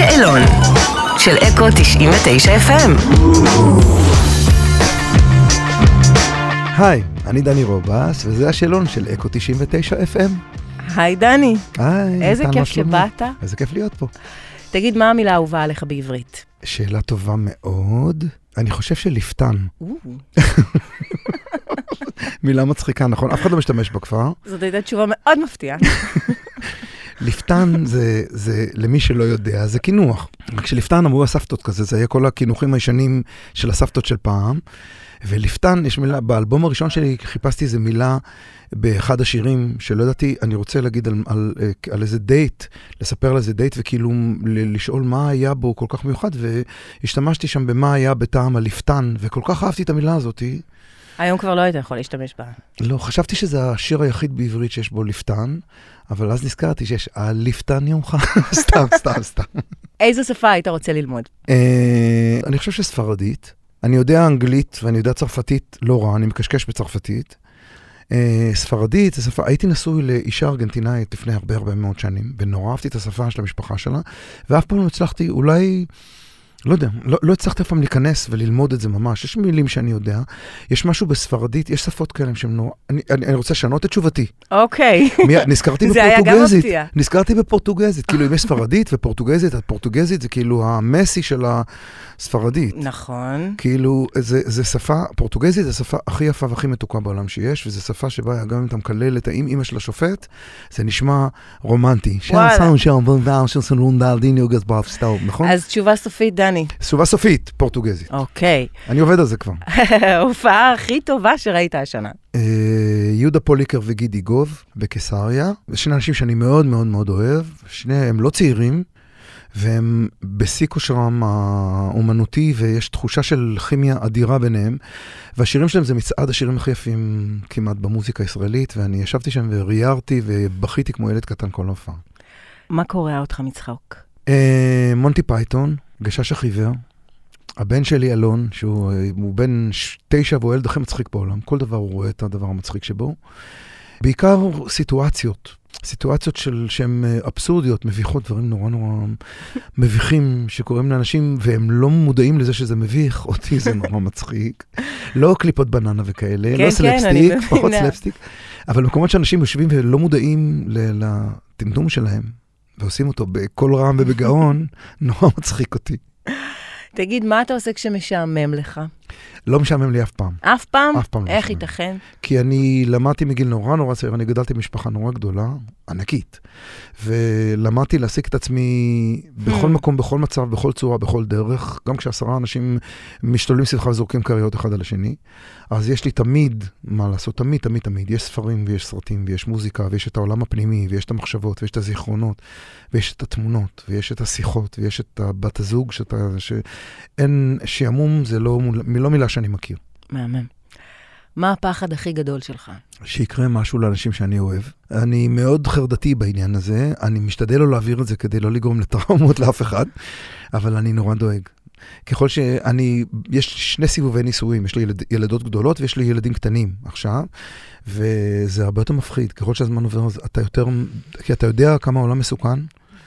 השאלון של אקו 99 FM. היי, אני דני רובס, וזה השאלון של אקו 99 FM. היי דני, היי, איזה כיף? שבאת. איזה כיף להיות פה. תגיד, מה המילה האהובה עליך בעברית? שאלה טובה מאוד. אני חושב שלפתן, מילה מצחיקה, נכון? אף אחד לא משתמש בכפר. זאת הייתה תשובה מאוד מפתיעה. לפתן זה, זה, למי שלא יודע, זה קינוח. כשלפתן אמרו הסבתות כזה, זה היה כל הקינוחים הישנים של הסבתות של פעם. ולפתן, יש מילה, באלבום הראשון שלי חיפשתי איזה מילה באחד השירים שלא ידעתי, אני רוצה להגיד על, על, על, על איזה דייט, לספר על איזה דייט וכאילו ל- לשאול מה היה בו כל כך מיוחד, והשתמשתי שם במה היה בטעם הלפתן, וכל כך אהבתי את המילה הזאתי. היום כבר לא היית יכול להשתמש בה. לא, חשבתי שזה השיר היחיד בעברית שיש בו לפתן, אבל אז נזכרתי שיש הלפתן יומך. סתם, סתם, סתם. איזו שפה היית רוצה ללמוד? אה, אני חושב שספרדית. אני יודע אנגלית ואני יודע צרפתית לא רע, אני מקשקש בצרפתית. אה, ספרדית זה שפה, הייתי נשוי לאישה ארגנטינאית לפני הרבה הרבה מאוד שנים, ונורא אהבתי את השפה של המשפחה שלה, ואף פעם לא הצלחתי, אולי, לא יודע, לא, לא הצלחתי אף פעם להיכנס וללמוד את זה ממש. יש מילים שאני יודע, יש משהו בספרדית, יש שפות כאלה שהן נורא... אני, אני, אני רוצה לשנות את תשובתי. אוקיי. מיד, נזכרתי זה היה גם בפורטוגזית. מפתיע. נזכרתי בפורטוגזית. כאילו, אם יש ספרדית ופורטוגזית, הפורטוגזית זה כאילו המסי של הספרדית. נכון. כאילו, זה, זה שפה, פורטוגזית זה השפה הכי יפה והכי מתוקה בעולם שיש, וזו שפה שבה גם אם אתה מקלל את האם אימא של השופט, זה נשמע רומנטי. וואלה. נכון? אז תשובה סופית, דני. תשובה סופית, פורטוגזית. אוקיי. אני עובד על זה כבר. ההופעה הכי טובה שראית השנה. אה, יהודה פוליקר וגידי גוב בקיסריה, זה שני אנשים שאני מאוד מאוד מאוד אוהב, שניהם לא צעירים, והם בשיא כושרם האומנותי, ויש תחושה של כימיה אדירה ביניהם, והשירים שלהם זה מצעד השירים הכי יפים כמעט במוזיקה הישראלית, ואני ישבתי שם וריירתי ובכיתי כמו ילד קטן כל הופעה. מה קורע אותך מצחוק? אה, מונטי פייתון, גשש החיוור. הבן שלי אלון, שהוא אה, בן תשע והוא הילד הכי מצחיק בעולם, כל דבר הוא רואה את הדבר המצחיק שבו. בעיקר סיטואציות, סיטואציות של שהן אה, אבסורדיות, מביכות, דברים נורא נורא מביכים שקורים לאנשים, והם לא מודעים לזה שזה מביך, אותי זה נורא מצחיק. לא קליפות בננה וכאלה, כן, לא כן, סלפסטיק. פחות סלפסטיק, אבל מקומות שאנשים יושבים ולא מודעים לטמטום שלהם, ועושים אותו בקול רם ובגאון, נורא מצחיק אותי. תגיד, מה אתה עושה כשמשעמם לך? לא משעמם לי אף פעם. אף פעם? אף פעם לא איך משעמם. ייתכן? כי אני למדתי מגיל נורא נורא צעיר, אני גדלתי במשפחה נורא גדולה, ענקית, ולמדתי להעסיק את עצמי בכל Hmm. מקום, בכל מצב, בכל צורה, בכל דרך, גם כשעשרה אנשים משתוללים סביבך וזורקים כריות אחד על השני. אז יש לי תמיד מה לעשות, תמיד, תמיד, תמיד. יש ספרים ויש סרטים ויש מוזיקה ויש את העולם הפנימי ויש את המחשבות ויש את הזיכרונות ויש את התמונות ויש את השיחות ויש את בת הזוג שאתה, שאין, שעמום זה לא, מול- לא מילה שאני מכיר. מהמם. מה הפחד הכי גדול שלך? שיקרה משהו לאנשים שאני אוהב. אני מאוד חרדתי בעניין הזה, אני משתדל לא להעביר את זה כדי לא לגרום לטראומות לאף אחד, אבל אני נורא דואג. ככל שאני, יש שני סיבובי נישואים, יש לי ילד, ילדות גדולות ויש לי ילדים קטנים עכשיו, וזה הרבה יותר מפחיד. ככל שהזמן עובר, אז אתה יותר, כי אתה יודע כמה העולם מסוכן,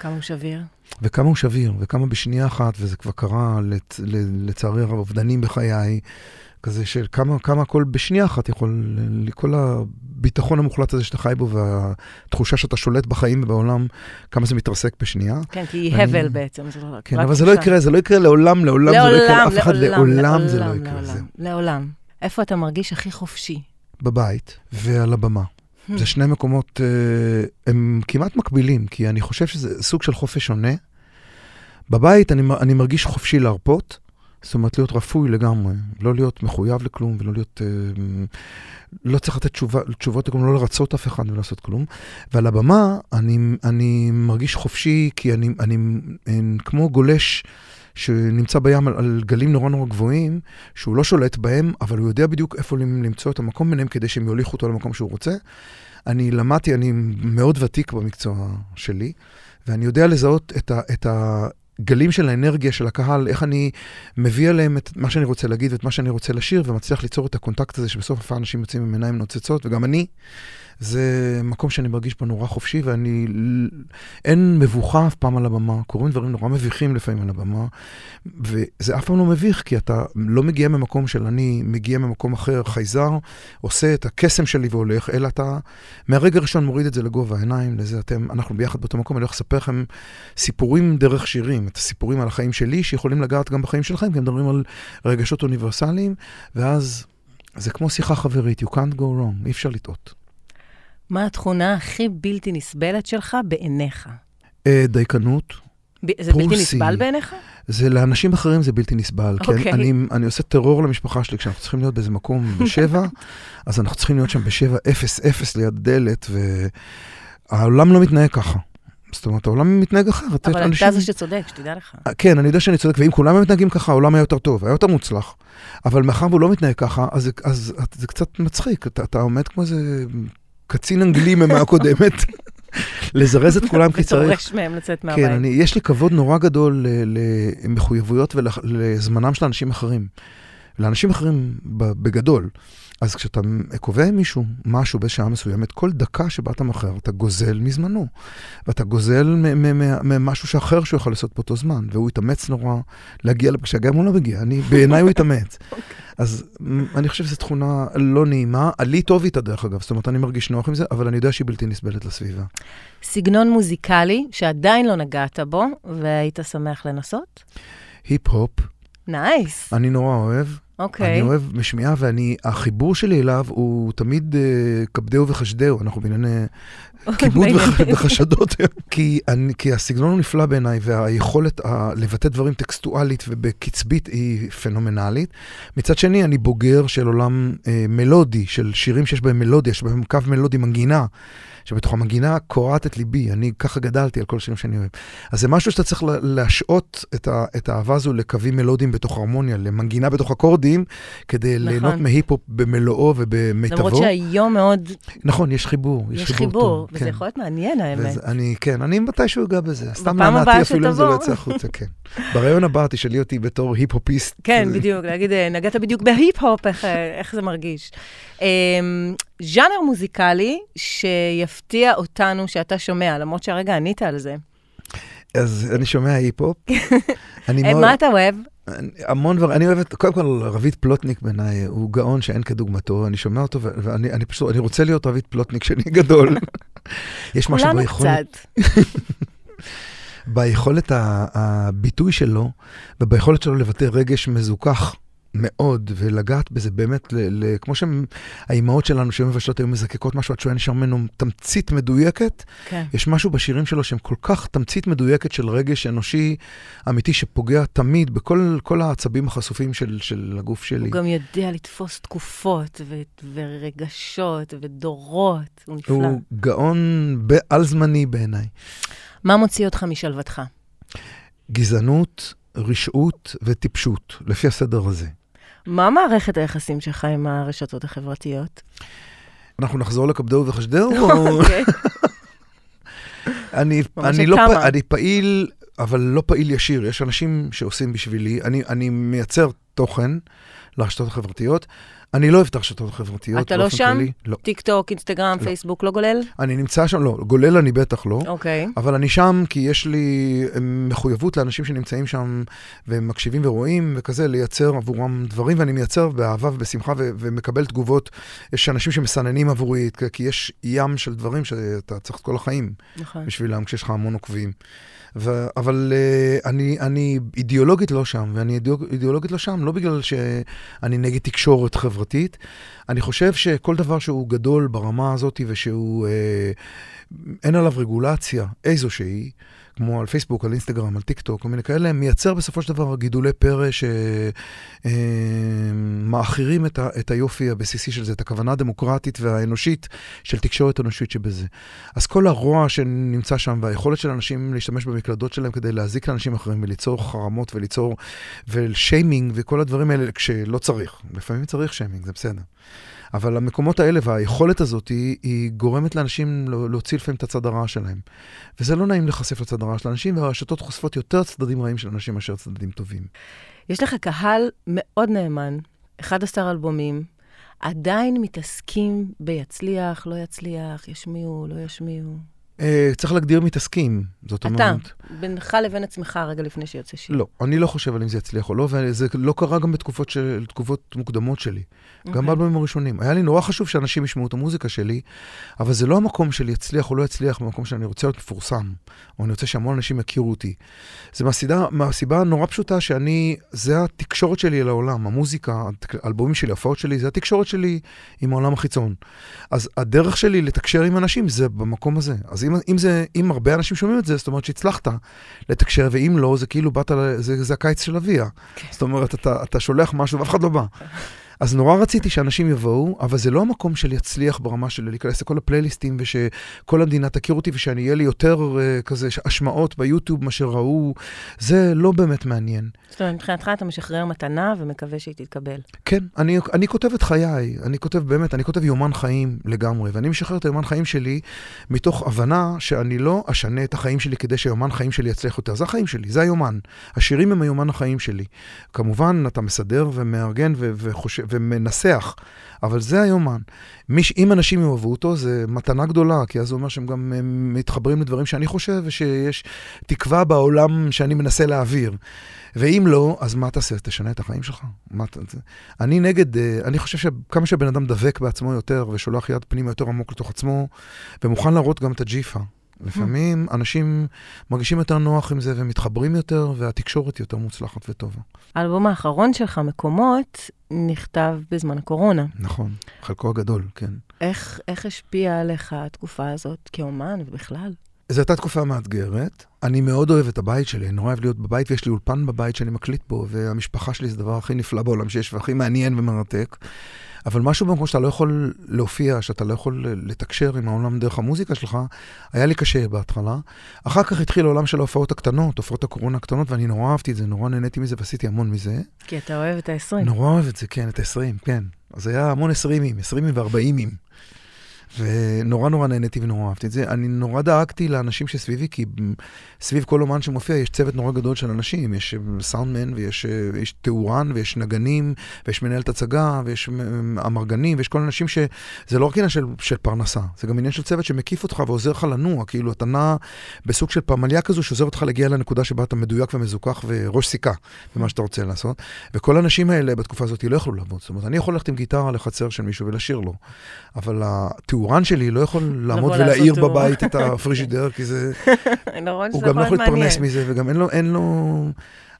כמה הוא שביר? וכמה הוא שביר, וכמה בשנייה אחת, וזה כבר קרה, לצ, ל- לצערי הרב, אובדנים בחיי, כזה של כמה, כמה הכל בשנייה אחת יכול, ל- כל הביטחון המוחלט הזה שאתה חי בו, והתחושה שאתה שולט בחיים ובעולם, כמה זה מתרסק בשנייה. כן, כי היא הבל בעצם. כן, אבל זה לא. יקרה, זה לא יקרה לעולם, לעולם, זה לא יקרה לאף אחד, לעולם זה לא יקרה. לעולם. איפה אתה מרגיש הכי חופשי? בבית ועל הבמה. זה שני מקומות, אה, הם כמעט מקבילים, כי אני חושב שזה סוג של חופש שונה. בבית אני, אני מרגיש חופשי להרפות, זאת אומרת להיות רפוי לגמרי, לא להיות מחויב לכלום ולא להיות, אה, לא צריך לתת תשובה, תשובות לכלום, לא לרצות אף אחד ולעשות כלום. ועל הבמה אני, אני מרגיש חופשי, כי אני, אני, אני כמו גולש שנמצא בים על, על גלים נורא נורא גבוהים, שהוא לא שולט בהם, אבל הוא יודע בדיוק איפה למצוא את המקום ביניהם כדי שהם יוליכו אותו למקום שהוא רוצה. אני למדתי, אני מאוד ותיק במקצוע שלי, ואני יודע לזהות את, ה, את הגלים של האנרגיה של הקהל, איך אני מביא עליהם את מה שאני רוצה להגיד ואת מה שאני רוצה לשיר, ומצליח ליצור את ה contact הזה שבסוף אף אנשים יוצאים עם עיניים נוצצות, וגם אני, זה מקום שאני מרגיש בו נורא חופשי, ואני... אין מבוכה אף פעם על הבמה, קורים דברים נורא מביכים לפעמים על הבמה, וזה אף פעם לא מביך, כי אתה לא מגיע ממקום של אני מגיע ממקום אחר, חייזר, עושה את הקסם שלי והולך, אלא אתה מהרגע הראשון מוריד את זה לגובה העיניים, לזה אתם, אנחנו ביחד באותו מקום, אני הולך לספר לכם סיפורים דרך שירים, את הסיפורים על החיים שלי, שיכולים לגעת גם בחיים שלכם, כי הם מדברים על רגשות אוניברסליים, ואז זה כמו שיחה חברית, you can't go wrong, אי אפשר לטעות. מה התכונה הכי בלתי נסבלת שלך בעיניך? אה, דייקנות. ב- זה בלתי. נסבל בעיניך? זה לאנשים אחרים זה בלתי נסבל. כי אוקיי. אני, אני, אני עושה טרור למשפחה שלי, כשאנחנו צריכים להיות באיזה מקום בשבע, אז אנחנו צריכים להיות שם בשבע אפס אפס ליד דלת, והעולם לא מתנהג ככה. זאת אומרת, העולם מתנהג אחרת. אבל אנשים- אתה זה שצודק, שתדע לך. כן, אני יודע שאני צודק, ואם כולם מתנהגים ככה, העולם היה יותר טוב, היה יותר מוצלח. אבל מאחר והוא לא מתנהג ככה, אז, אז, אז זה קצת מצחיק. אתה, אתה עומד כמו איזה קצין אנגלי ממאה הקודמת, לזרז את כולם כי צריך. ודורש מהם לצאת מהבית. כן, אני, יש לי כבוד נורא גדול למחויבויות ולזמנם של אנשים אחרים. לאנשים אחרים בגדול. אז כשאתה קובע עם מישהו משהו בשעה מסוימת, כל דקה שבה אתה מכר, אתה גוזל מזמנו. ואתה גוזל ממשהו שאחר שהוא יכול לעשות באותו זמן, והוא התאמץ נורא להגיע לפגישה, גם הוא לא מגיע, אני, בעיניי הוא התאמץ. אז מ, אני חושב שזו תכונה לא נעימה, לי טוב איתה דרך אגב, זאת אומרת, אני מרגיש נוח עם זה, אבל אני יודע שהיא בלתי נסבלת לסביבה. סגנון מוזיקלי שעדיין לא נגעת בו, והיית שמח לנסות? היפ-הופ, nice, אני נורא אוהב. אוקיי. אני אוהב משמיעה, ואני, החיבור שלי אליו הוא תמיד אה, כבדהו וחשדהו, אנחנו בענייני כיבוד. וחשדות. כי, אני, כי הסגנון הוא נפלא בעיניי, והיכולת לבטא דברים טקסטואלית ובקצבית היא פנומנלית. מצד שני, אני בוגר של עולם uh, מלודי, של שירים שיש בהם מלודיה, יש בהם קו מלודי, מנגינה. שבתוך המנגינה קורעת את ליבי, אני ככה גדלתי על כל השירים שאני אוהב. אז זה משהו שאתה צריך לה- להשעות את, ה, את האהבה הזו לקווים מלודיים בתוך הרמוניה, למנגינה בתוך אקורדים, כדי נכון. ליהנות מהיפ-הופ במלואו ובמיטבו. למרות שהיום מאוד נכון, יש חיבור, יש, יש חיבור, וזה כן. יכול להיות מעניין האמת. וזה, אני, כן, אני מתישהו אגע בזה. סתם בפעם נענעתי אפילו אם זה לא. יצא החוצה, כן. ברעיון הבא תשאלי אותי בתור היפ-הופיסט. כן, בדיוק, להגיד, אה, נגעת בדיוק בהיפ-הופ, איך, אה, איך זה מרגיש. אמ, ז'אנר מוזיקלי שיפתיע אותנו שאתה שומע, למרות שהרגע ענית על זה. אז אני שומע היפ-הופ. מה אתה אוהב? המון דברים, אני אוהב את, קודם כל, רביד פלוטניק בעיניי הוא גאון שאין כדוגמתו, אני שומע אותו ואני אני פשוט, אני רוצה להיות רביד פלוטניק כשאני גדול. יש משהו כולנו ביכולת, קצת. ביכולת הביטוי שלו וביכולת שלו לבטא רגש מזוכח מאוד ולגעת בזה באמת, ל- ל- כמו שהאימהות שלנו שהיו מבשלות היו מזקקות משהו עד שהוא היה נשאר ממנו תמצית מדויקת, כן. יש משהו בשירים שלו שהם כל כך תמצית מדויקת של רגש אנושי אמיתי שפוגע תמיד בכל כל העצבים החשופים של, של הגוף שלי. הוא גם יודע לתפוס תקופות ו- ורגשות ודורות, הוא נפלא. הוא גאון על-זמני בעיניי. מה מוציא אותך משלוותך? גזענות, רשעות וטיפשות, לפי הסדר הזה. מה מערכת היחסים שלך עם הרשתות החברתיות? אנחנו נחזור לכבדהו וחשדהו? או- אוקיי. אני, אני, לא, אני פעיל, אבל לא פעיל ישיר. יש אנשים שעושים בשבילי. אני, אני מייצר תוכן לרשתות החברתיות. אני לא אוהב את הרשתות החברתיות אתה לא שם? כללי. לא. טיק טוק, אינסטגרם, לא. פייסבוק, לא גולל? אני נמצא שם, לא, גולל אני בטח לא. אוקיי. אבל אני שם כי יש לי אה, מחויבות לאנשים שנמצאים שם והם מקשיבים ורואים וכזה, לייצר עבורם דברים, ואני מייצר באהבה ובשמחה ו- ומקבל תגובות. יש אנשים שמסננים עבורי, כי- יש ים של דברים שאתה צריך את כל החיים נכון. בשבילם כשיש לך המון עוקבים. ו- אבל uh, אני, אני אידיאולוגית לא שם, ואני אידיאולוג, אידיאולוגית לא שם, לא בגלל שאני נגד תקשורת חברתית. אני חושב שכל דבר שהוא גדול ברמה הזאת ושהוא, uh, אין עליו רגולציה איזושהי, כמו על פייסבוק, על אינסטגרם, על טיק טוק, כל מיני כאלה, מייצר בסופו של דבר גידולי פרא שמאכירים את, ה- את היופי הבסיסי של זה, את הכוונה הדמוקרטית והאנושית של תקשורת אנושית שבזה. אז כל הרוע שנמצא שם והיכולת של אנשים להשתמש במקלדות שלהם כדי להזיק לאנשים אחרים וליצור חרמות וליצור ושיימינג וכל הדברים האלה כשלא צריך. לפעמים צריך שיימינג, זה בסדר. אבל המקומות האלה והיכולת הזאת היא, היא גורמת לאנשים לא- להוציא לפעמים את הצד הרע שלהם. וזה לא נעים להיחשף לצד הרע של אנשים, והרשתות חושפות יותר צדדים רעים של אנשים מאשר צדדים טובים. יש לך קהל מאוד נאמן, 11 אלבומים, עדיין מתעסקים ביצליח, לא יצליח, ישמיעו, לא ישמיעו. אה, צריך להגדיר מתעסקים, זאת אתה, אומרת. בינך לבין עצמך רגע לפני שיוצא שיר. לא, אני לא חושב על אם זה יצליח או לא, וזה לא קרה גם בתקופות, של, מוקדמות שלי. גם אוקיי. באלבומים הראשונים. היה לי נורא חשוב שאנשים ישמעו את המוזיקה שלי, אבל זה לא המקום של יצליח או לא יצליח, במקום שאני רוצה להיות מפורסם, או אני רוצה שהמון אנשים יכירו אותי. זה מהסיבה, מהסיבה הנורא פשוטה שאני, זה התקשורת שלי אל העולם, המוזיקה, האלבומים שלי, ההופעות שלי, זה התקשורת שלי עם העולם החיצון. אז הדרך שלי לתקשר עם אנשים זה במקום הזה. אז אם, אם, זה, אם הרבה אנשים שומעים את זה, זאת אומרת שהצלחת לתקשר, ואם לא, זה כאילו באת, זה, זה הקיץ של אביה. זאת אומרת, אתה, אתה שולח משהו ואף אחד לא בא. אז נורא רציתי שאנשים יבואו, אבל זה לא המקום של יצליח ברמה של להיכנס לכל הפלייליסטים ושכל המדינה תכיר אותי ושאני אהיה לי יותר uh, כזה השמעות ביוטיוב מאשר ראו, זה לא באמת מעניין. זאת אומרת, מבחינתך אתה משחרר מתנה ומקווה שהיא תתקבל. כן, אני, אני כותב את חיי, אני כותב באמת, אני כותב יומן חיים לגמרי, ואני משחרר את היומן חיים שלי מתוך הבנה שאני לא אשנה את החיים שלי כדי שהיומן חיים שלי יצליח יותר. זה החיים שלי, זה היומן. השירים הם היומן החיים שלי. כמובן, אתה מסדר ומארגן וחושב, ומנסח, אבל זה היומן. מיש, אם אנשים יאהבו אותו, זה מתנה גדולה, כי אז זה אומר שהם גם מתחברים לדברים שאני חושב, ושיש תקווה בעולם שאני מנסה להעביר. ואם לא, אז מה תעשה? תשנה את החיים שלך? מה אני נגד, אה, אני חושב שכמה שבן אדם דבק בעצמו יותר, ושולח יד פנימה יותר עמוק לתוך עצמו, ומוכן להראות גם את הג'יפה. לפעמים אנשים מרגישים יותר נוח עם זה ומתחברים יותר, והתקשורת יותר מוצלחת וטובה. האלבום האחרון שלך, מקומות, נכתב בזמן הקורונה. נכון, חלקו הגדול, כן. איך, איך השפיעה עליך התקופה הזאת כאומן ובכלל? זו הייתה תקופה מאתגרת. אני מאוד אוהב את הבית שלי, אני נורא אוהב להיות בבית, ויש לי אולפן בבית שאני מקליט בו, והמשפחה שלי זה הדבר הכי נפלא בעולם שיש, והכי מעניין ומרתק. אבל משהו במקום שאתה לא יכול להופיע, שאתה לא יכול לתקשר עם העולם דרך המוזיקה שלך, היה לי קשה בהתחלה. אחר כך התחיל העולם של ההופעות הקטנות, הופעות הקורונה הקטנות, ואני נורא אהבתי את זה, נורא נהניתי מזה ועשיתי המון מזה. כי אתה אוהב את ה-20. נורא אוהב את זה, כן, את ה-20, כן. אז היה המון 20ים, 20ים ו-40ים. ונורא נורא נהניתי ונורא אהבתי את זה. אני נורא דאגתי לאנשים שסביבי, כי סביב כל אומן שמופיע יש צוות נורא גדול של אנשים. יש סאונדמן, ויש יש תאורן, ויש נגנים, ויש מנהלת הצגה, ויש אמרגנים, ויש כל אנשים ש... זה לא רק עניין של, של פרנסה, זה גם עניין של צוות שמקיף אותך ועוזר לך לנוע. כאילו, אתה נע בסוג של פמליה כזו שעוזר אותך להגיע לנקודה שבה אתה מדויק ומזוכח וראש סיכה במה שאתה רוצה לעשות. וכל האנשים האלה בתקופה הזאת לא יכלו לעבוד. זאת אומרת, אני יכול ללכת עם גיטרה לחצר של מישהו ולשיר לו, אבל התאורן שלי לא יכול לעמוד ולהעיר. בבית את הפריג'ידר, כי זה... הוא גם לא יכול להתפרנס. מזה, וגם אין לו, אין לו...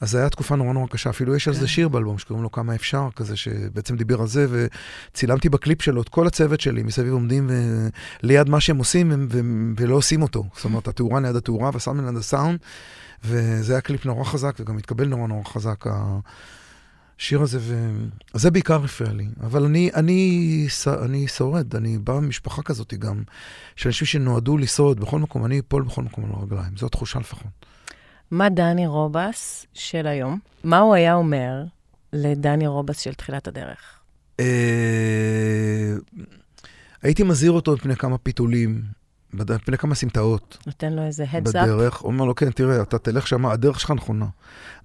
אז זו הייתה תקופה נורא נורא קשה. אפילו יש על זה שיר באלבום שקוראים לו כמה אפשר, כזה שבעצם דיבר על זה, וצילמתי בקליפ שלו את כל הצוות שלי מסביב עומדים ו... ליד מה שהם עושים ו... ו... ולא עושים אותו. זאת אומרת, התאורה ליד התאורה והסאונד ליד הסאונד, וזה היה קליפ נורא חזק וגם התקבל נורא נורא חזק. השיר הזה, ו... זה בעיקר הפריע לי. אבל אני, אני. אני שורד, אני בא ממשפחה כזאת גם, של אנשים שנועדו לשרוד בכל מקום, אני אפול בכל מקום על הרגליים, זו התחושה לפחות. מה דני רובס של היום, מה הוא היה אומר לדני רובס של תחילת הדרך? אה, הייתי מזהיר אותו מפני כמה פיתולים, מפני כמה סמטאות נותן לו איזה heads up? בדרך. אומר לו, כן, תראה, אתה תלך שם, הדרך שלך נכונה.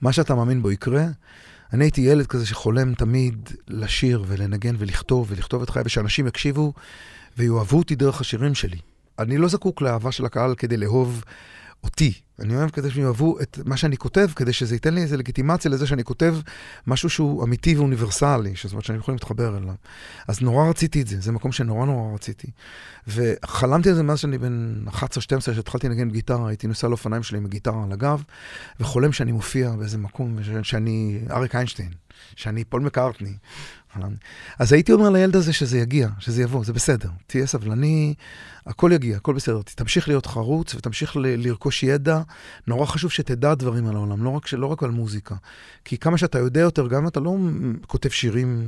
מה שאתה מאמין בו יקרה. אני הייתי ילד כזה שחולם תמיד לשיר ולנגן ולכתוב ולכתוב את חיי, ושאנשים יקשיבו ויאהבו אותי דרך השירים שלי. אני לא זקוק לאהבה של הקהל כדי לאהוב אותי. אני אוהב כדי שהם יאהבו את מה שאני כותב, כדי שזה ייתן לי איזו לגיטימציה לזה שאני כותב משהו שהוא אמיתי ואוניברסלי, זאת אומרת שאני יכול להתחבר אליו. אז נורא רציתי את זה, זה מקום שנורא נורא רציתי. וחלמתי על זה מאז שאני בן 11-12, שהתחלתי לנגן גיטרה, הייתי נוסע על אופניים שלי עם גיטרה על הגב, וחולם שאני מופיע באיזה מקום, שאני אריק איינשטיין, שאני פול מקארטני. אז הייתי אומר לילד הזה שזה יגיע, שזה יבוא, זה בסדר. תהיה סבלני, הכל יגיע, הכל בסדר. תמשיך להיות חרוץ ותמשיך ל- לרכוש ידע. נורא חשוב שתדע דברים על העולם, לא רק, לא רק על מוזיקה. כי כמה שאתה יודע יותר, גם אם אתה לא כותב שירים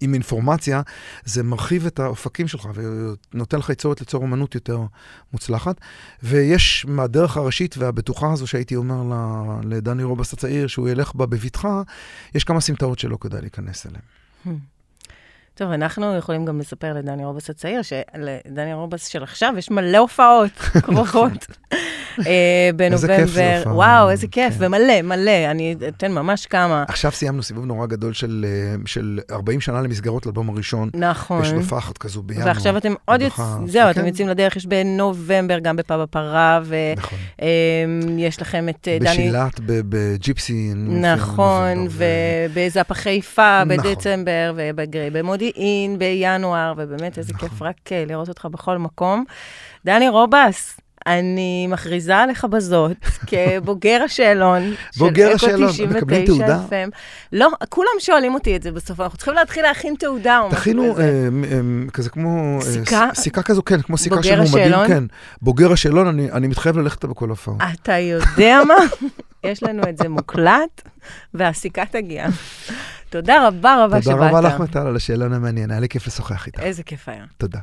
עם אינפורמציה, זה מרחיב את האופקים שלך ונותן לך יצורת ליצור אומנות יותר מוצלחת. ויש מהדרך הראשית והבטוחה הזו שהייתי אומר לדני רובס הצעיר, שהוא ילך בה בבטחה, יש כמה סמטאות שלא כדאי להיכנס אליהן. טוב, אנחנו יכולים גם לספר לדני רובס הצעיר, שלדני רובס של עכשיו יש מלא הופעות קרובות. אה, בנובמבר. כיף זה הופעה. וואו, איזה כיף, כן. ומלא, מלא, אני אתן ממש כמה. עכשיו סיימנו סיבוב נורא גדול של, אה, של 40 שנה למסגרות לאלבום הראשון. נכון. יש הופעה אחת כזו בינואר. ועכשיו אתם עוד יוצאים, זהו, אתם כן. יוצאים לדרך, יש בנובמבר גם בפאב הפרה, נכון. ויש לכם את אה, דני... בשילת, בג'יפסי. נכון, בנובמבר, ובזאפה חיפה נכון. בדצמבר, ובגרי במודיעין בינואר, ובאמת איזה. כיף רק אה, לראות אותך בכל מקום. דני רובס, אני מכריזה עליך בזאת כבוגר השאלון בוגר של השאלון, אקו 99 מקבלים תעודה? FM. לא, כולם שואלים אותי את זה בסוף, אנחנו צריכים להתחיל להכין תעודה או משהו תכינו כזה. אה, אה, כזה כמו... סיכה? סיכה כזו, כן, כמו סיכה של מועמדים, השאלון? כן. בוגר השאלון, אני אני מתחייב ללכת בכל הופעה. אתה יודע מה? יש לנו את זה מוקלט, והסיכה תגיע. תודה רבה רבה שבאת. תודה רבה לך, מטל, על השאלון המעניין, היה לי כיף לשוחח איתך. איזה כיף היה. תודה.